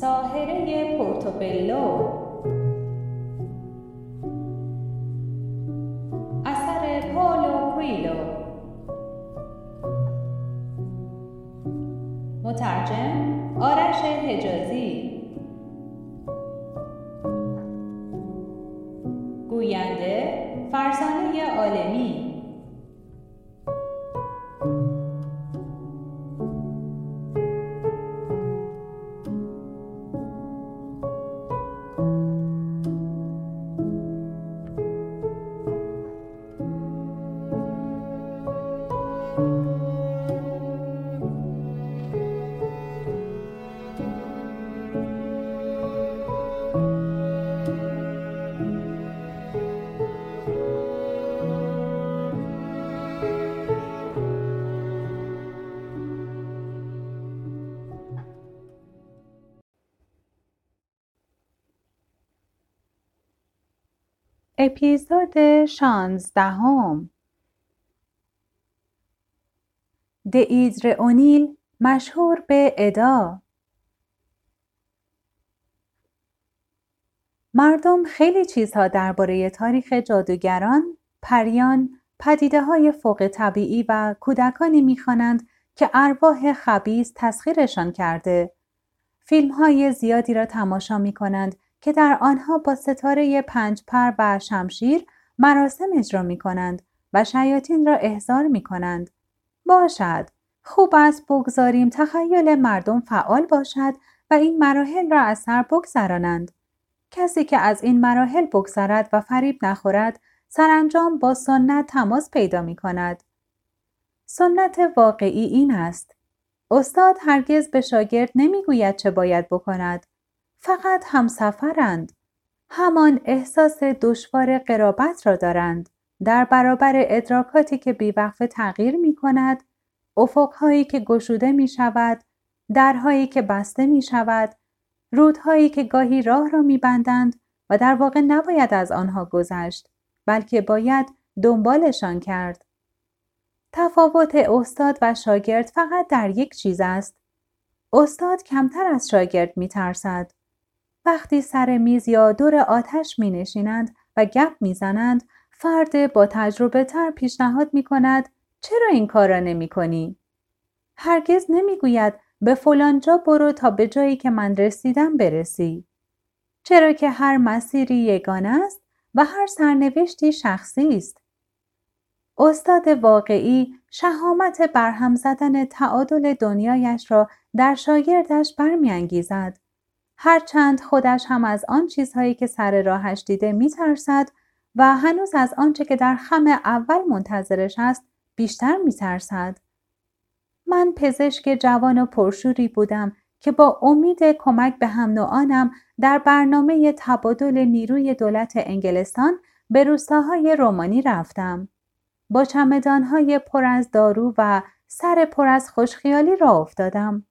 ساهره پورتوبلو. اپیزود شانزدهم دئیدر اونیل مشهور به ادا مردم خیلی چیزها درباره تاریخ جادوگران، پریان، پدیده های فوق طبیعی و کودکانی می‌خوانند که ارواح خبیز تسخیرشان کرده. فیلم های زیادی را تماشا می کنند که در آنها با ستاره پنج پر و شمشیر مراسم اجرا می کنند و شیاطین را احضار می کنند. باشد. خوب است بگذاریم تخیل مردم فعال باشد و این مراحل را از سر بگذرانند. کسی که از این مراحل بگذرد و فریب نخورد سرانجام با سنت تماس پیدا می کند. سنت واقعی این است. استاد هرگز به شاگرد نمی‌گوید چه باید بکند. فقط همسفرند. همان احساس دشوار قرابت را دارند. در برابر ادراکاتی که بیوقفه تغییر می کند، افقهایی که گشوده می شود، درهایی که بسته می شود، رودهایی که گاهی راه را می بندند و در واقع نباید از آنها گذشت، بلکه باید دنبالشان کرد. تفاوت استاد و شاگرد فقط در یک چیز است. استاد کمتر از شاگرد می ترسد. وقتی سر میز یا دور آتش می نشینند و گپ می زنند، فرد با تجربه تر پیشنهاد می کند چرا این کار را نمی کنی؟ هرگز نمی گوید به فلانجا برو تا به جایی که من رسیدم برسی. چرا که هر مسیری یگانه است و هر سرنوشتی شخصی است. استاد واقعی شهامت برهم زدن تعادل دنیایش را در شاگردش برمیانگیزد. هرچند خودش هم از آن چیزهایی که سر راهش دیده میترسد و هنوز از آنچه که در خم اول منتظرش است بیشتر میترسد. من پزشک جوان و پرشوری بودم که با امید کمک به هم نوعانم در برنامه تبادل نیروی دولت انگلستان به روستاهای رومانی رفتم. با چمدانهای پر از دارو و سر پر از خوشخیالی را افتادم.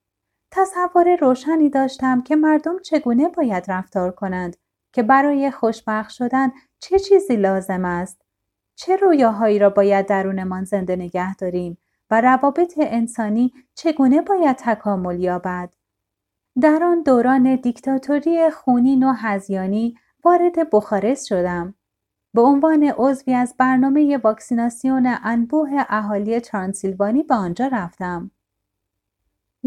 تصور روشنی داشتم که مردم چگونه باید رفتار کنند که برای خوشبخت شدن چه چیزی لازم است؟ چه رویاهایی را باید درونمان زنده نگه داریم و روابط انسانی چگونه باید تکامل یابد؟ در آن دوران دیکتاتوری خونین و هزیانی وارد بخارست شدم. به عنوان عضوی از برنامه واکسیناسیون انبوه اهالی ترانسیلوانی به آنجا رفتم.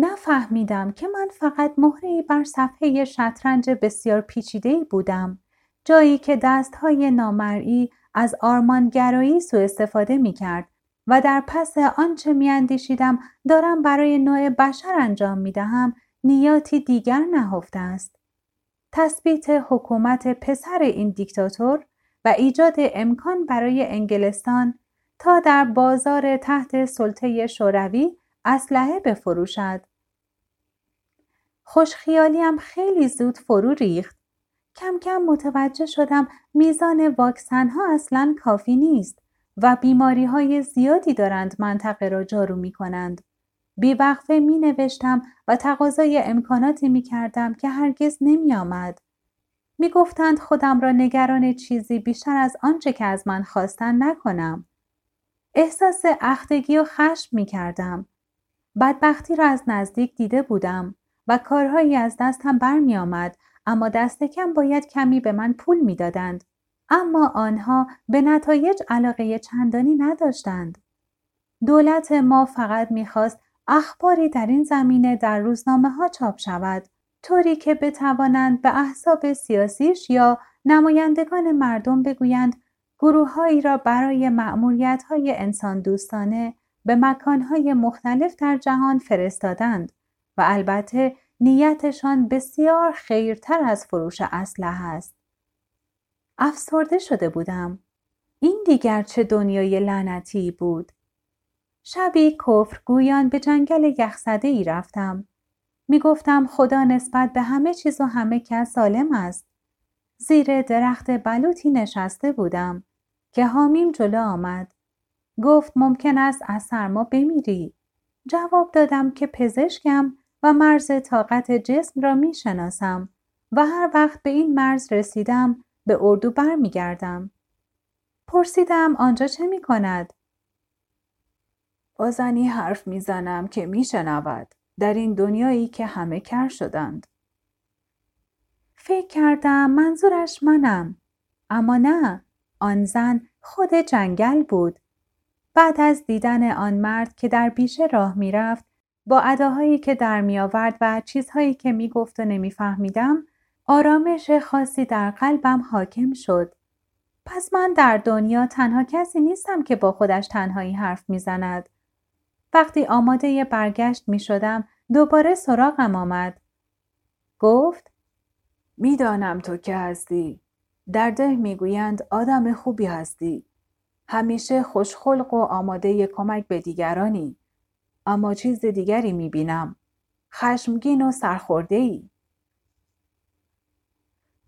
نفهمیدم که من فقط مهره بر صفحه شطرنج بسیار پیچیده بودم جایی که دستهای نامرئی از آرمانگرایی سوء استفاده می کرد و در پس آنچه می اندیشیدم دارم برای نوع بشر انجام می دهم نیاتی دیگر نهفته است. تثبیت حکومت پسر این دیکتاتور و ایجاد امکان برای انگلستان تا در بازار تحت سلطه شوروی اسلحه بفروشد. خوشخیالیم خیلی زود فرو ریخت. کم کم متوجه شدم میزان واکسن ها اصلا کافی نیست و بیماری های زیادی دارند منطقه را جارو می کنند. بیوقفه می نوشتم و تقاضای امکاناتی می کردم که هرگز نمی آمد. می گفتند خودم را نگران چیزی بیشتر از آنچه که از من خواستن نکنم. احساس اختگی و خشم می کردم. بدبختی را از نزدیک دیده بودم و کارهایی از دستم برمی آمد اما دست کم باید کمی به من پول می‌دادند. اما آنها به نتایج علاقه چندانی نداشتند. دولت ما فقط می‌خواست اخباری در این زمینه در روزنامه ها چاپ شود طوری که بتوانند به احساب سیاسیش یا نمایندگان مردم بگویند گروههایی را برای معمولیت های انسان دوستانه به مکانهای مختلف در جهان فرستادند و البته نیتشان بسیار خیرتر از فروش اسلحه است. افسرده شده بودم. این دیگر چه دنیای لعنتی بود. شبی کفر گویان به جنگل یخزده ای رفتم. می گفتم خدا نسبت به همه چیز و همه کس سالم است. زیر درخت بلوطی نشسته بودم که حامیم جلو آمد. گفت ممکن است از سرما بمیری. جواب دادم که پزشکم و مرز طاقت جسم را می شناسم و هر وقت به این مرز رسیدم به اردو بر می گردم. پرسیدم آنجا چه می کند؟ بازنی حرف می زنم که می شنود در این دنیایی که همه کر شدند. فکر کردم منظورش منم. اما نه آن زن خود جنگل بود. بعد از دیدن آن مرد که در بیشه راه می‌رفت با اداهایی که در می آورد و چیزهایی که می گفت و نمیفهمیدم آرامش خاصی در قلبم حاکم شد. پس من در دنیا تنها کسی نیستم که با خودش تنهایی حرف می‌زند. وقتی آماده برگشت می شدم دوباره سراغم آمد. گفت می‌دانم تو که هستی. در ده می‌گویند آدم خوبی هستی. همیشه خوشخلق و آماده کمک به دیگرانی. اما چیز دیگری می‌بینم. خشمگین و سرخورده ای.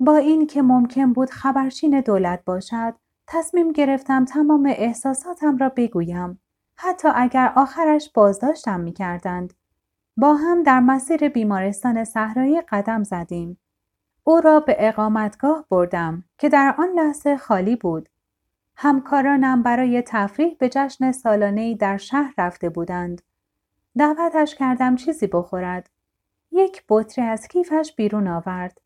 با این که ممکن بود خبرچین دولت باشد تصمیم گرفتم تمام احساساتم را بگویم حتی اگر آخرش بازداشتم می کردند. با هم در مسیر بیمارستان صحرایی قدم زدیم. او را به اقامتگاه بردم که در آن لحظه خالی بود. همکارانم برای تفریح به جشن سالانه در شهر رفته بودند. دعوتش کردم چیزی بخورد. یک بطری از کیفش بیرون آورد.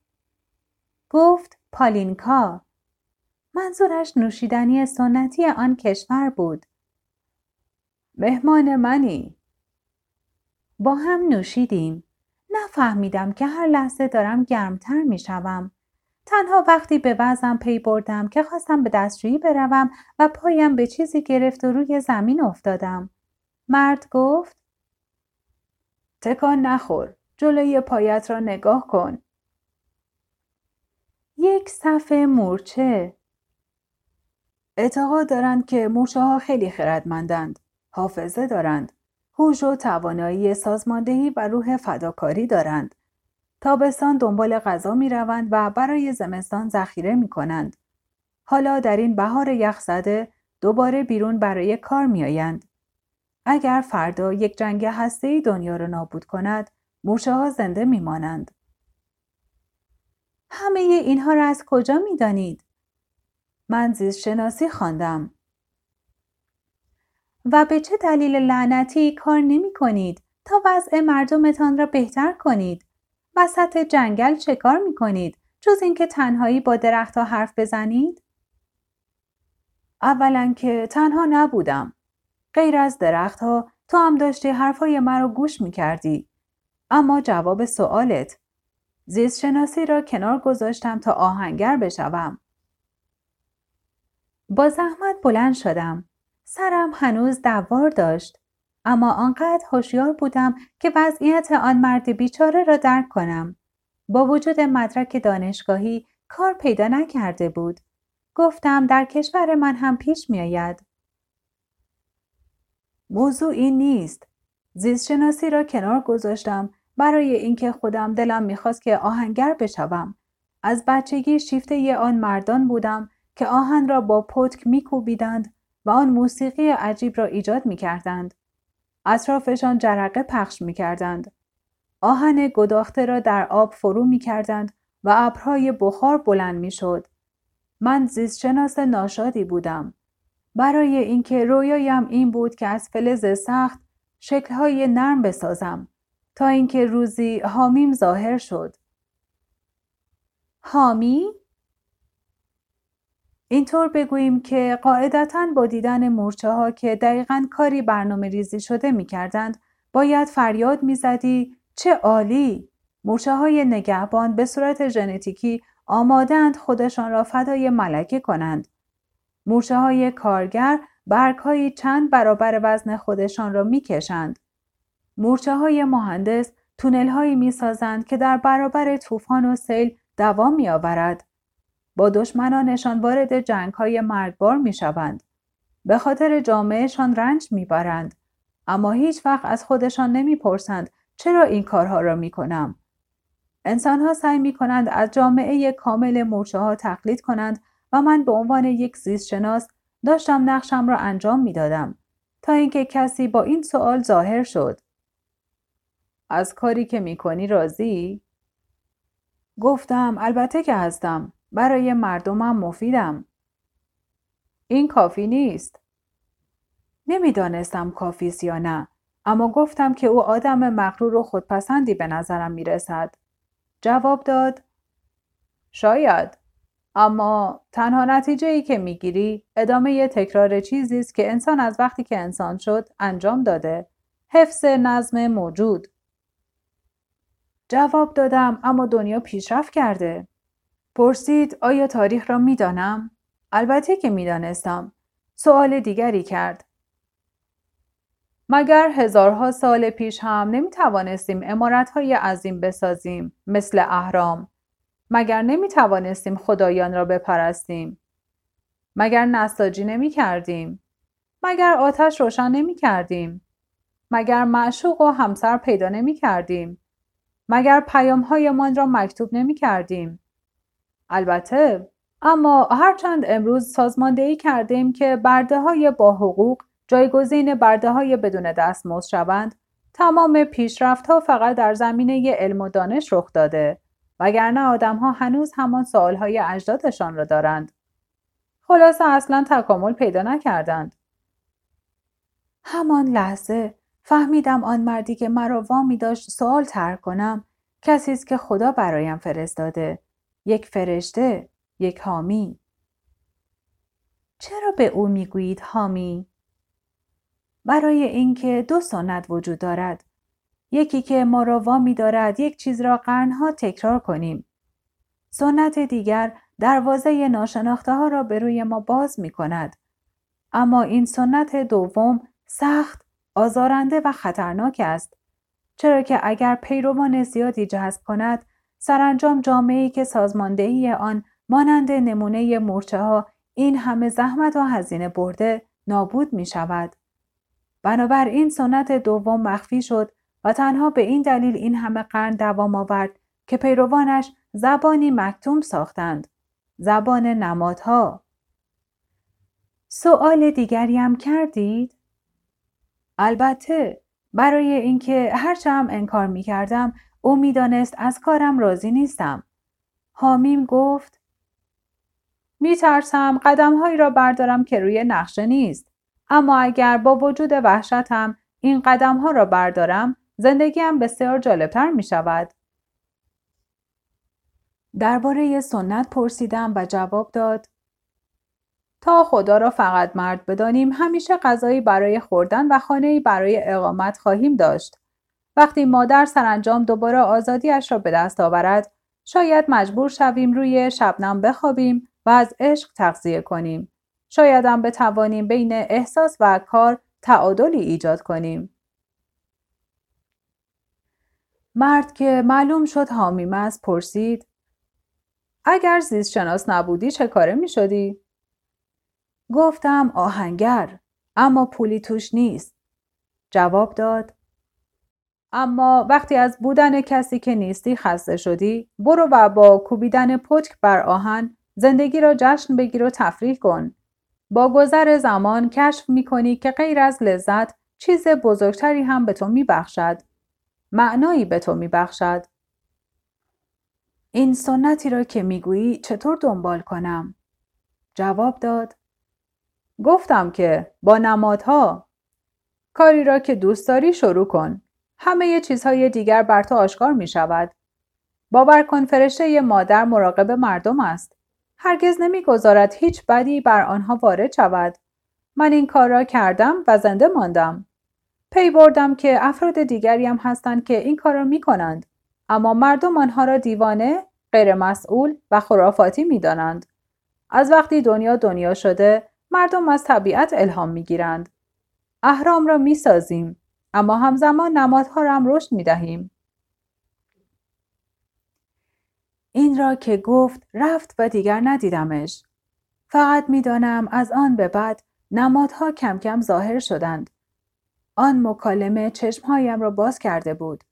گفت پالینکا. منظورش نوشیدنی سنتی آن کشور بود. مهمان منی. با هم نوشیدیم. نفهمیدم که هر لحظه دارم گرمتر می شوم. تنها وقتی به وزم پی بردم که خواستم به دستشویی بروم و پایم به چیزی گرفت و روی زمین افتادم. مرد گفت تکان نخور. جلوی پایت را نگاه کن. یک صفحه مورچه اعتقاد دارند که مورچه ها خیلی خردمندند. حافظه دارند. هوش و توانایی سازماندهی و روح فداکاری دارند. تابستان دنبال غذا می روند و برای زمستان ذخیره می کنند. حالا در این بهار یخزده دوباره بیرون برای کار می آیند. اگر فردا یک جنگ هسته دنیا را نابود کند، موشه ها زنده می مانند. همه اینها را از کجا می دانید؟ من زیست شناسی خواندم. و به چه دلیل لعنتی کار نمی کنید تا وضع مردمتان را بهتر کنید؟ وسط جنگل چه کار می کنید؟ جز اینکه تنهایی با درختها حرف بزنید؟ اولا که تنها نبودم. غیر از درختها تو هم داشتی حرفای مرا گوش می کردی. اما جواب سوالت زیست شناسی را کنار گذاشتم تا آهنگر بشوم. با زحمت بلند شدم. سرم هنوز دوار داشت. اما آنقدر هوشیار بودم که وضعیت آن مرد بیچاره را درک کنم. با وجود مدرک دانشگاهی کار پیدا نکرده بود. گفتم در کشور من هم پیش می آید. موضوع این نیست. زیست شناسی را کنار گذاشتم برای اینکه خودم دلم می‌خواست که آهنگر بشوم. از بچگی شیفته آن مردان بودم که آهن را با پتک میکوبیدند و آن موسیقی عجیب را ایجاد می‌کردند. اطرافشان جرقه پخش می‌کردند. آهن گداخته را در آب فرو می‌کردند و ابرهای بخار بلند می‌شد. من زیستشناس ناشادی بودم. برای اینکه رویایم این بود که از فلز سخت شکلهای نرم بسازم تا اینکه روزی حامیم ظاهر شد. حامی؟ اینطور بگوییم که قاعدتا با دیدن مورچه ها که دقیقا کاری برنامه ریزی شده می کردند باید فریاد می زدی چه عالی! مورچه های نگهبان به صورت ژنتیکی آمادند خودشان را فدای ملکه کنند. مورچه های کارگر برگ چند برابر وزن خودشان را می کشند. مورچه های مهندس تونل هایی می سازند که در برابر طوفان و سیل دوام می آورد. با دشمنانشان وارد جنگ های مرگبار می شوند. به خاطر جامعهشان رنج می بارند. اما هیچ وقت از خودشان نمی پرسند چرا این کارها را می کنم؟ انسان ها سعی می کنند از جامعه کامل مورچه ها تقلید کنند و من به عنوان یک زیستشناس داشتم نقشم را انجام می دادم تا اینکه کسی با این سوال ظاهر شد. از کاری که می کنی راضی؟ گفتم البته که هستم. برای مردمم مفیدم. این کافی نیست. نمی‌دانستم کافی است یا نه. اما گفتم که او آدم مغرور و خودپسندی به نظرم می رسد. جواب داد شاید اما تنها نتیجه ای که می‌گیری ادامه تکرار چیزی است که انسان از وقتی که انسان شد انجام داده. حفظ نظم موجود. جواب دادم اما دنیا پیشرفت کرده. پرسید آیا تاریخ را می‌دانم؟ البته که می‌دانستم. سوال دیگری کرد. مگر هزارها سال پیش هم نمی توانستیم امارت های عظیم بسازیم مثل اهرام؟ مگر نمی توانستیم خدایان را بپرستیم؟ مگر نساجی نمی کردیم مگر آتش روشن نمی کردیم مگر معشوق و همسر پیدا نمی کردیم مگر پیام هایمان را مکتوب نمی کردیم البته اما هرچند امروز سازماندهی کردیم که برده های با حقوق جایگزین برده های بدون دستمزد شوند تمام پیشرفت ها فقط در زمینه علم و دانش رخ داده. وگرنه آدم ها هنوز همان سوال های اجدادشان را دارند. خلاصه اصلا تکامل پیدا نکردند. همان لحظه فهمیدم آن مردی که مرا وامی داشت سوال تر کنم کسی است که خدا برایم فرستاده. یک فرشته یک حامی. چرا به او می‌گویید حامی؟ برای اینکه دو سنت وجود دارد. یکی که ما را وامی دارد یک چیز را قرنها تکرار کنیم سنت دیگر دروازه ناشناخته ها را به روی ما باز می کند. اما این سنت دوم سخت، آزارنده و خطرناک است. چرا که اگر پیروان زیادی جذب کند، سرانجام جامعه‌ای که سازماندهی آن مانند نمونه مورچه ها این همه زحمت و هزینه برده نابود می شود. بنابراین سنت دوم مخفی شد و تنها به این دلیل این همه قرن دوام آورد که پیروانش زبانی مکتوم ساختند. زبان نمادها. سوال دیگری هم کردید؟ البته برای اینکه هرچه هم انکار می کردم او می‌دانست از کارم راضی نیستم. حامیم گفت می ترسم قدمهایی را بردارم که روی نقشه نیست. اما اگر با وجود وحشتم این قدم ها را بردارم زندگیم بسیار جالبتر می شود. درباره سنت پرسیدم و جواب داد تا خدا را فقط مرد بدانیم همیشه غذایی برای خوردن و خانه‌ای برای اقامت خواهیم داشت. وقتی مادر سرانجام دوباره آزادیش را به دست آورد شاید مجبور شویم روی شبنم بخوابیم و از عشق تغذیه کنیم. شاید هم بتوانیم بین احساس و کار تعادلی ایجاد کنیم. مرد که معلوم شد حامیم است پرسید اگر زیست شناس نبودی چه کاره می شدی؟ گفتم آهنگر اما پولی توش نیست. جواب داد اما وقتی از بودن کسی که نیستی خسته شدی برو و با کوبیدن پتک بر آهن زندگی را جشن بگیر و تفریح کن. با گذر زمان کشف می کنی که غیر از لذت چیز بزرگتری هم به تو می بخشد. معنایی به تو می بخشد. این سنتی را که می گویی چطور دنبال کنم؟ جواب داد. گفتم که با نمادها کاری را که دوست داری شروع کن. همه چیزهای دیگر بر تو آشکار می شود. باور کن فرشته مادر مراقب مردم است. هرگز نمی‌گذارد هیچ بدی بر آنها وارد شود. من این کار را کردم و زنده ماندم. پی بردم که افراد دیگری هم هستند که این کار را می کنند. اما مردم آنها را دیوانه، غیر مسئول و خرافاتی می دانند. از وقتی دنیا دنیا شده مردم از طبیعت الهام می گیرند. اهرام را می سازیم. اما همزمان نمادها را هم رشد می دهیم. این را که گفت رفت و دیگر ندیدمش. فقط می‌دانم از آن به بعد نمادها کم کم ظاهر شدند. آن مکالمه چشمهایم را باز کرده بود.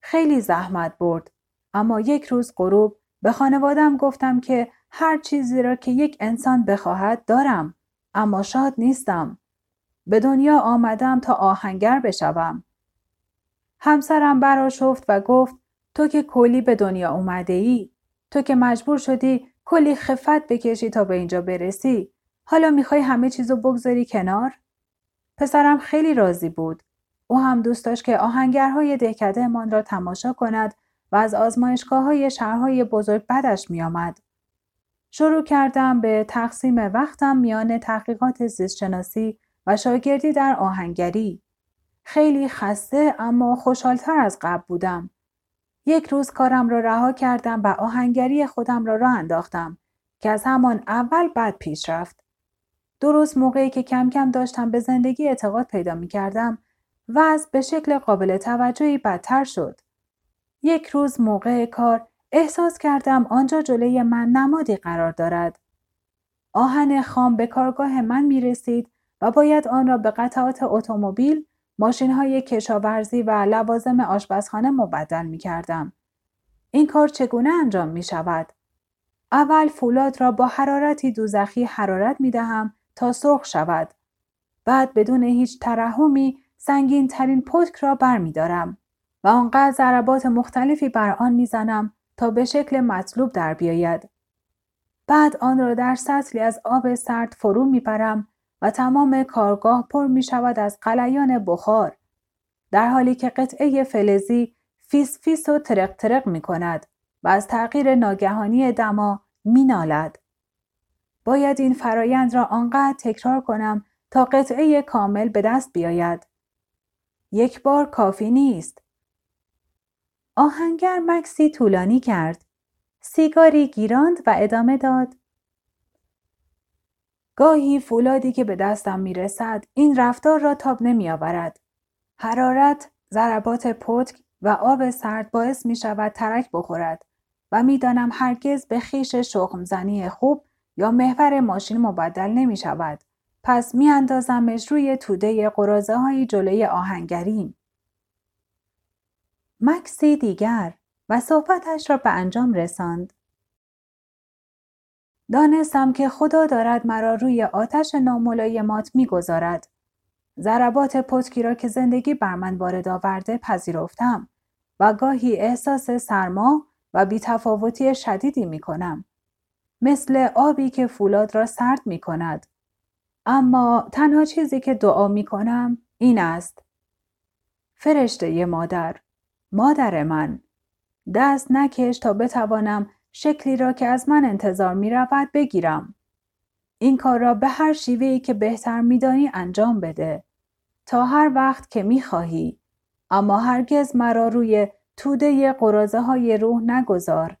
خیلی زحمت برد. اما یک روز غروب به خانوادم گفتم که هر چیزی را که یک انسان بخواهد دارم. اما شاد نیستم. به دنیا آمدم تا آهنگر بشوم. همسرم براشفت و گفت تو که کلی به دنیا اومده ای تو که مجبور شدی کلی خفت بکشی تا به اینجا برسی حالا می‌خوای همه چیزو بگذاری کنار پسرم خیلی راضی بود او هم دوست داشت که آهنگرهای دهکدهمان را تماشا کند و از آزمایشگاه های شهرهای بزرگ بدش میآمد شروع کردم به تقسیم وقتم میان تحقیقات زیستشناسی و شاگردی در آهنگری. خیلی خسته اما خوشحالتر از قبل بودم. یک روز کارم را رها کردم و آهنگری خودم را راه انداختم که از همان اول بد پیش رفت. درست موقعی که کم کم داشتم به زندگی اعتقاد پیدا می کردم وضع به شکل قابل توجهی بدتر شد. یک روز موقع کار احساس کردم آنجا جلوی من نمادی قرار دارد. آهن خام به کارگاه من می رسید و باید آن را به قطعات اتومبیل، های کشاورزی و لوازم آشپزخانه مبدل می کردم. این کار چگونه انجام می شود؟ اول فولاد را با حرارتی دوزخی حرارت می دهم تا سرخ شود. بعد بدون هیچ ترحمی سنگین ترین پتک را می دارم و آنقدر ضربات مختلفی بر آن می‌زنم تا به شکل مطلوب در بیاید. بعد آن را در سطلی از آب سرد فرو می‌برم و تمام کارگاه پر می شود از قلیان بخار در حالی که قطعه فلزی فیس فیس و ترق ترق می کند و از تغییر ناگهانی دما می نالد. باید این فرایند را آنقدر تکرار کنم تا قطعه کامل به دست بیاید. یک بار کافی نیست. آهنگر مکسی طولانی کرد. سیگاری گیراند و ادامه داد. گاهی فولادی که به دستم می رسد این رفتار را تاب نمی آورد. حرارت، ضربات پتک و آب سرد باعث می شود ترک بخورد و می‌دانم هرگز به خیش شخمزنی خوب یا محور ماشین مبدل نمی شود. پس می اندازمش روی توده قرازه های جلوی آهنگریم. مکسی دیگر و صحبتش را به انجام رساند. دانستم که خدا دارد مرا روی آتش ناملایمات می‌گذارد. ضربات پتکی را که زندگی بر من وارد آورده پذیرفتم و گاهی احساس سرما و بیتفاوتی شدیدی می کنم. مثل آبی که فولاد را سرد می کند. اما تنها چیزی که دعا می کنم این است. فرشته مادر، مادر من، دست نکش تا بتوانم شکلی را که از من انتظار می رود بگیرم. این کار را به هر شیوهی که بهتر میدانی انجام بده. تا هر وقت که می خواهی. اما هرگز مرا روی توده قرازه های روح نگذار.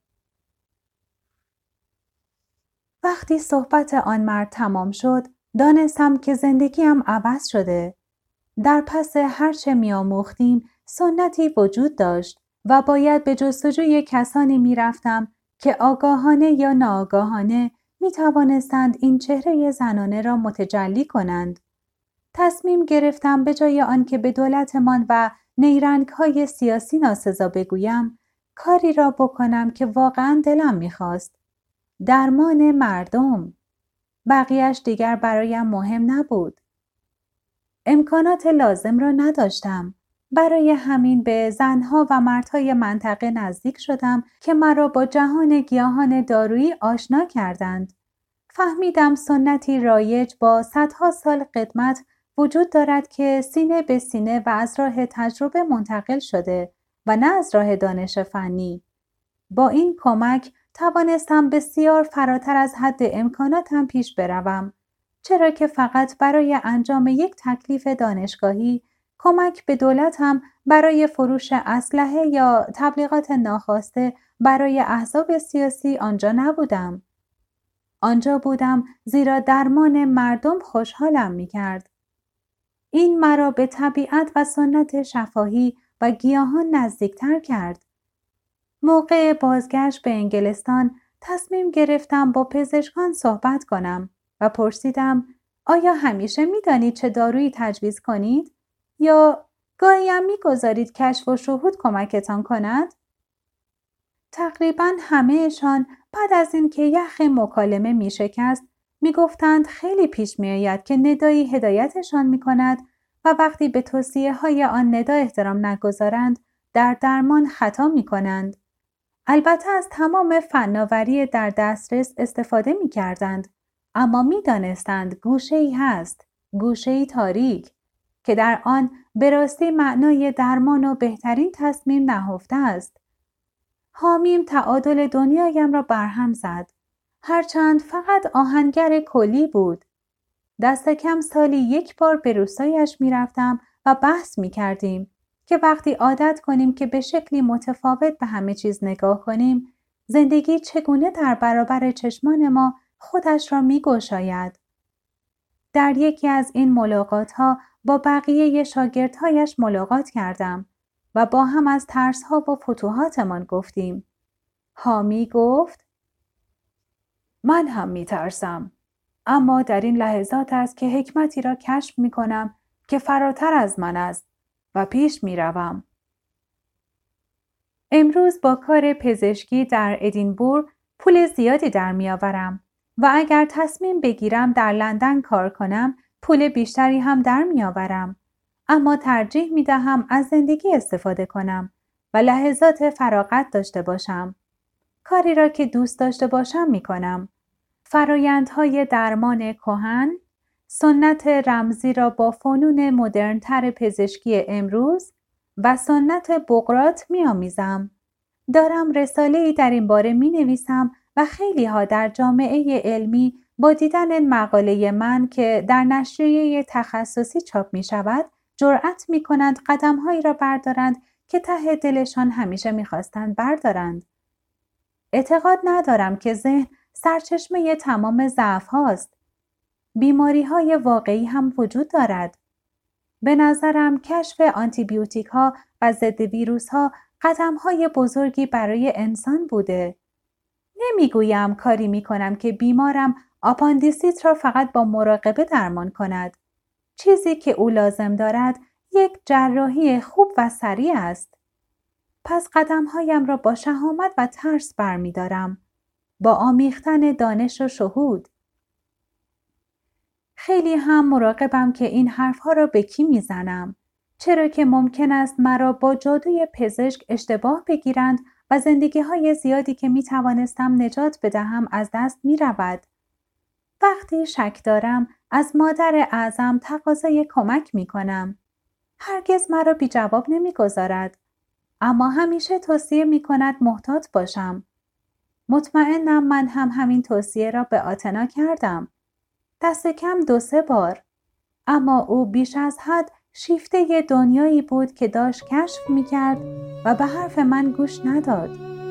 وقتی صحبت آن مرد تمام شد، دانستم که زندگیم عوض شده. در پس هرچه میآموختیم سنتی وجود داشت و باید به جستجوی کسانی می‌رفتم که آگاهانه یا ناآگاهانه می توانستند این چهره زنانه را متجلی کنند. تصمیم گرفتم به جای آنکه به دولتمان و نیرنگ های سیاسی ناسزا بگویم کاری را بکنم که واقعا دلم می‌خواست. درمان مردم. بقیهش دیگر برایم مهم نبود. امکانات لازم را نداشتم. برای همین به زنها و مردهای منطقه نزدیک شدم که مرا با جهان گیاهان دارویی آشنا کردند. فهمیدم سنتی رایج با صدها سال قدمت وجود دارد که سینه به سینه و از راه تجربه منتقل شده و نه از راه دانش فنی. با این کمک توانستم بسیار فراتر از حد امکاناتم پیش بروم چرا که فقط برای انجام یک تکلیف دانشگاهی کمک به دولت هم برای فروش اسلحه یا تبلیغات ناخواسته برای احزاب سیاسی آنجا نبودم. آنجا بودم زیرا درمان مردم خوشحالم می کرد. این مرا به طبیعت و سنت شفاهی و گیاهان نزدیکتر کرد. موقع بازگشت به انگلستان تصمیم گرفتم با پزشکان صحبت کنم و پرسیدم آیا همیشه می‌دانید چه دارویی تجویز کنید یا گاهی هم می‌گذارید کشف و شهود کمکتان کند تقریبا همهشان بعد از اینکه یخ مکالمه می شکست می گفتند خیلی پیش می آید که ندایی هدایتشان می کند و وقتی به توصیه های آن ندا احترام نگذارند در درمان خطا می کنند. البته از تمام فناوری در دسترس استفاده می کردند اما می دانستند گوشه ای هست گوشه ای تاریک که در آن به راستی معنای درمان و بهترین تصمیم نهفته است حامیم تعادل دنیایم را برهم زد. هرچند فقط آهنگر کلی بود. دست کم سالی یک بار به روستایش می رفتم و بحث می کردیم که وقتی عادت کنیم که به شکلی متفاوت به همه چیز نگاه کنیم زندگی چگونه در برابر چشمان ما خودش را می گوشاید. در یکی از این ملاقات ها با بقیه شاگردهایش ملاقات کردم و با هم از ترس ها و فتوحاتمان گفتیم. حامی گفت من هم می ترسم. اما در این لحظات است که حکمتی را کشف می کنم که فراتر از من است و پیش می روم. امروز با کار پزشکی در ادینبور پول زیادی در می آورم و اگر تصمیم بگیرم در لندن کار کنم پول بیشتری هم در می آورم. اما ترجیح می دهم از زندگی استفاده کنم و لحظات فراغت داشته باشم. کاری را که دوست داشته باشم می کنم. فرایندهای درمان کهن سنت رمزی را با فنون مدرنتر پزشکی امروز و سنت بقرات می آمیزم. دارم رساله ای در این باره می نویسم و خیلی ها در جامعه علمی با دیدن مقاله من که در نشریه تخصصی چاپ می شود جرأت می کنند قدمهایی را بردارند که ته دلشان همیشه می‌خواستند بردارند. اعتقاد ندارم که ذهن سرچشمه تمام ضعف هاست. بیماری های واقعی هم وجود دارد. به نظرم کشف آنتیبیوتیک ها و ضد ویروس ها قدم های بزرگی برای انسان بوده. نمی‌گویم کاری می کنم که بیمارم آپاندیسیت را فقط با مراقبه درمان کند. چیزی که او لازم دارد یک جراحی خوب و سریع است. پس قدمهایم را با شهامت و ترس برمیدارم. با آمیختن دانش و شهود. خیلی هم مراقبم که این حرفها را به کی می‌زنم. چرا که ممکن است مرا با جادوی پزشک اشتباه بگیرند و زندگی های زیادی که می توانستم نجات بدهم از دست می رود. وقتی شک دارم از مادر اعظم تقاضای کمک می کنم. هرگز مرا بی جواب نمی گذارد. اما همیشه توصیه می کند محتاط باشم. مطمئنم من هم همین توصیه را به آتنا کردم. دست کم دو سه بار. اما او بیش از حد شیفته دنیایی بود که داشت کشف می کرد و به حرف من گوش نداد.